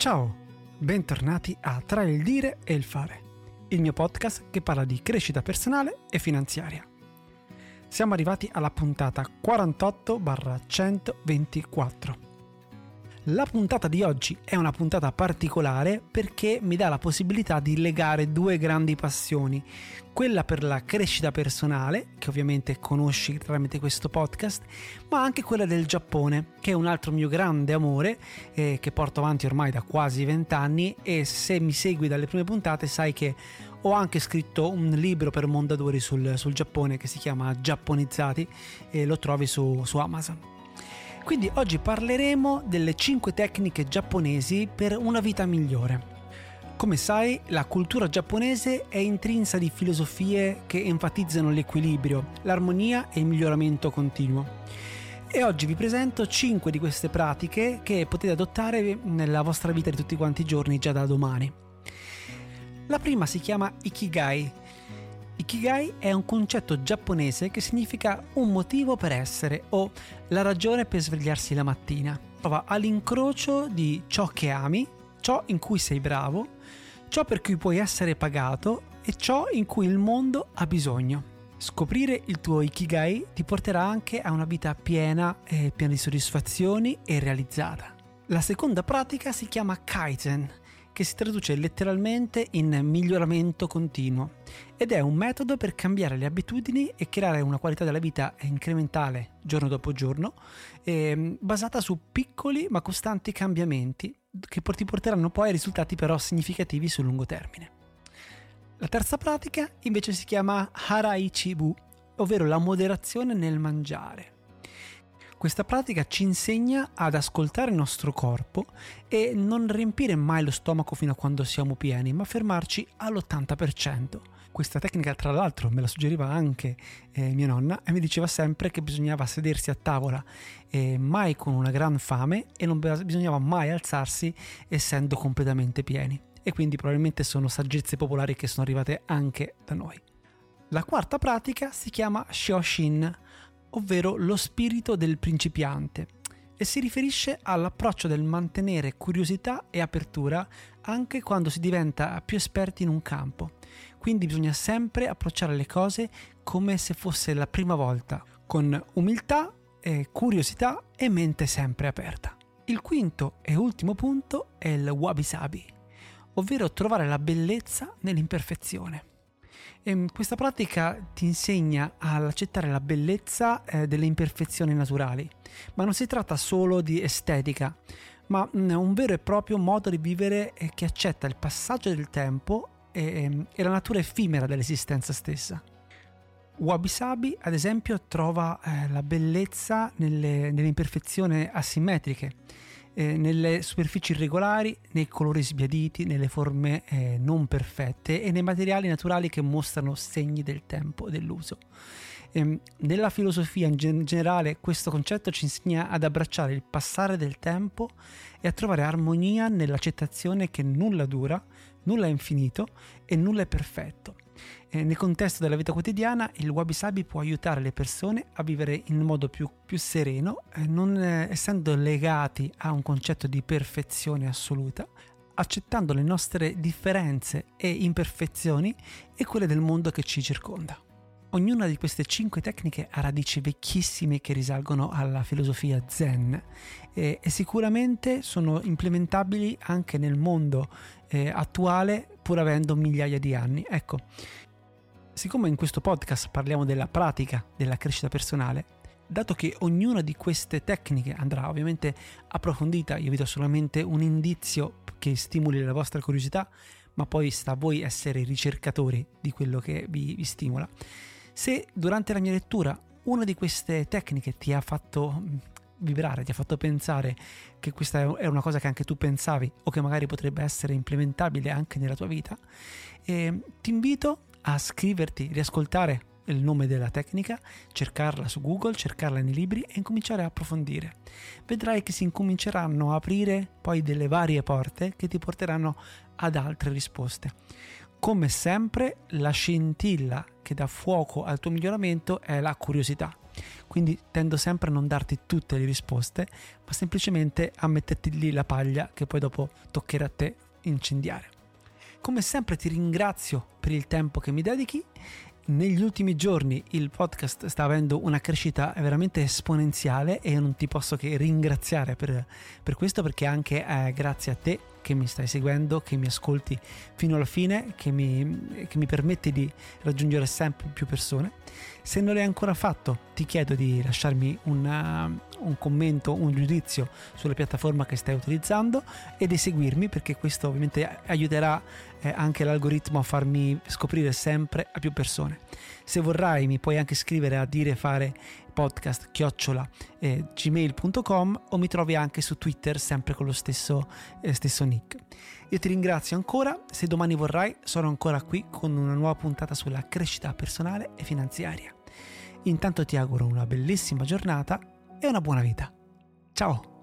Ciao, bentornati a Tra il dire e il fare, il mio podcast che parla di crescita personale e finanziaria. Siamo arrivati alla puntata 48-124 la puntata di oggi è una puntata particolare perché mi dà la possibilità di legare due grandi passioni, quella per la crescita personale, che ovviamente conosci tramite questo podcast, ma anche quella del Giappone, che è un altro mio grande amore eh, che porto avanti ormai da quasi vent'anni e se mi segui dalle prime puntate sai che ho anche scritto un libro per mondadori sul, sul Giappone che si chiama Giapponizzati e lo trovi su, su Amazon. Quindi oggi parleremo delle 5 tecniche giapponesi per una vita migliore. Come sai, la cultura giapponese è intrinsa di filosofie che enfatizzano l'equilibrio, l'armonia e il miglioramento continuo. E oggi vi presento 5 di queste pratiche che potete adottare nella vostra vita di tutti quanti i giorni già da domani. La prima si chiama Ikigai Ikigai è un concetto giapponese che significa un motivo per essere o la ragione per svegliarsi la mattina. Trova all'incrocio di ciò che ami, ciò in cui sei bravo, ciò per cui puoi essere pagato e ciò in cui il mondo ha bisogno. Scoprire il tuo Ikigai ti porterà anche a una vita piena e piena di soddisfazioni e realizzata. La seconda pratica si chiama Kaizen che si traduce letteralmente in miglioramento continuo ed è un metodo per cambiare le abitudini e creare una qualità della vita incrementale giorno dopo giorno, eh, basata su piccoli ma costanti cambiamenti che ti porteranno poi a risultati però significativi sul lungo termine. La terza pratica invece si chiama Haraichibu, ovvero la moderazione nel mangiare. Questa pratica ci insegna ad ascoltare il nostro corpo e non riempire mai lo stomaco fino a quando siamo pieni, ma fermarci all'80%. Questa tecnica, tra l'altro, me la suggeriva anche eh, mia nonna e mi diceva sempre che bisognava sedersi a tavola eh, mai con una gran fame e non bisognava mai alzarsi essendo completamente pieni. E quindi probabilmente sono saggezze popolari che sono arrivate anche da noi. La quarta pratica si chiama Shioshin, ovvero lo spirito del principiante, e si riferisce all'approccio del mantenere curiosità e apertura anche quando si diventa più esperti in un campo. Quindi bisogna sempre approcciare le cose come se fosse la prima volta, con umiltà, e curiosità e mente sempre aperta. Il quinto e ultimo punto è il wabi sabi, ovvero trovare la bellezza nell'imperfezione. E ehm, questa pratica ti insegna ad accettare la bellezza eh, delle imperfezioni naturali, ma non si tratta solo di estetica, ma mm, un vero e proprio modo di vivere eh, che accetta il passaggio del tempo e, ehm, e la natura effimera dell'esistenza stessa. Wabi Sabi, ad esempio, trova eh, la bellezza nelle, nelle imperfezioni asimmetriche eh, nelle superfici irregolari, nei colori sbiaditi, nelle forme eh, non perfette e nei materiali naturali che mostrano segni del tempo e dell'uso. Eh, nella filosofia in generale questo concetto ci insegna ad abbracciare il passare del tempo e a trovare armonia nell'accettazione che nulla dura, nulla è infinito e nulla è perfetto eh, nel contesto della vita quotidiana il wabi sabi può aiutare le persone a vivere in modo più, più sereno, eh, non eh, essendo legati a un concetto di perfezione assoluta, accettando le nostre differenze e imperfezioni e quelle del mondo che ci circonda. Ognuna di queste cinque tecniche ha radici vecchissime che risalgono alla filosofia zen e, e sicuramente sono implementabili anche nel mondo eh, attuale pur avendo migliaia di anni. Ecco, siccome in questo podcast parliamo della pratica della crescita personale, dato che ognuna di queste tecniche andrà ovviamente approfondita, io vi do solamente un indizio che stimoli la vostra curiosità, ma poi sta a voi essere ricercatori di quello che vi, vi stimola. Se durante la mia lettura una di queste tecniche ti ha fatto mm, vibrare, ti ha fatto pensare che questa è una cosa che anche tu pensavi o che magari potrebbe essere implementabile anche nella tua vita, eh, ti invito a scriverti, riascoltare il nome della tecnica, cercarla su Google, cercarla nei libri e incominciare a approfondire. Vedrai che si incominceranno a aprire poi delle varie porte che ti porteranno ad altre risposte. Come sempre, la scintilla che dà fuoco al tuo miglioramento è la curiosità. quindi tendo sempre a non darti tutte le risposte, ma semplicemente a metterti lì la paglia che poi dopo toccherà a te incendiare. Come sempre ti ringrazio per il tempo che mi dedichi negli ultimi giorni il podcast sta avendo una crescita veramente esponenziale e non ti posso che ringraziare per, per questo perché anche eh, grazie a te che mi stai seguendo, che mi ascolti fino alla fine, che mi, che mi permette di raggiungere sempre più persone. Se non l'hai ancora fatto, ti chiedo di lasciarmi una, un commento, un giudizio sulla piattaforma che stai utilizzando e di seguirmi perché questo ovviamente aiuterà eh, anche l'algoritmo a farmi scoprire sempre a più persone. Se vorrai mi puoi anche scrivere a dire fare podcast chiocciola eh, gmail.com o mi trovi anche su Twitter sempre con lo stesso, eh, stesso nick. Io ti ringrazio ancora, se domani vorrai sono ancora qui con una nuova puntata sulla crescita personale e finanziaria. Intanto ti auguro una bellissima giornata e una buona vita. Ciao!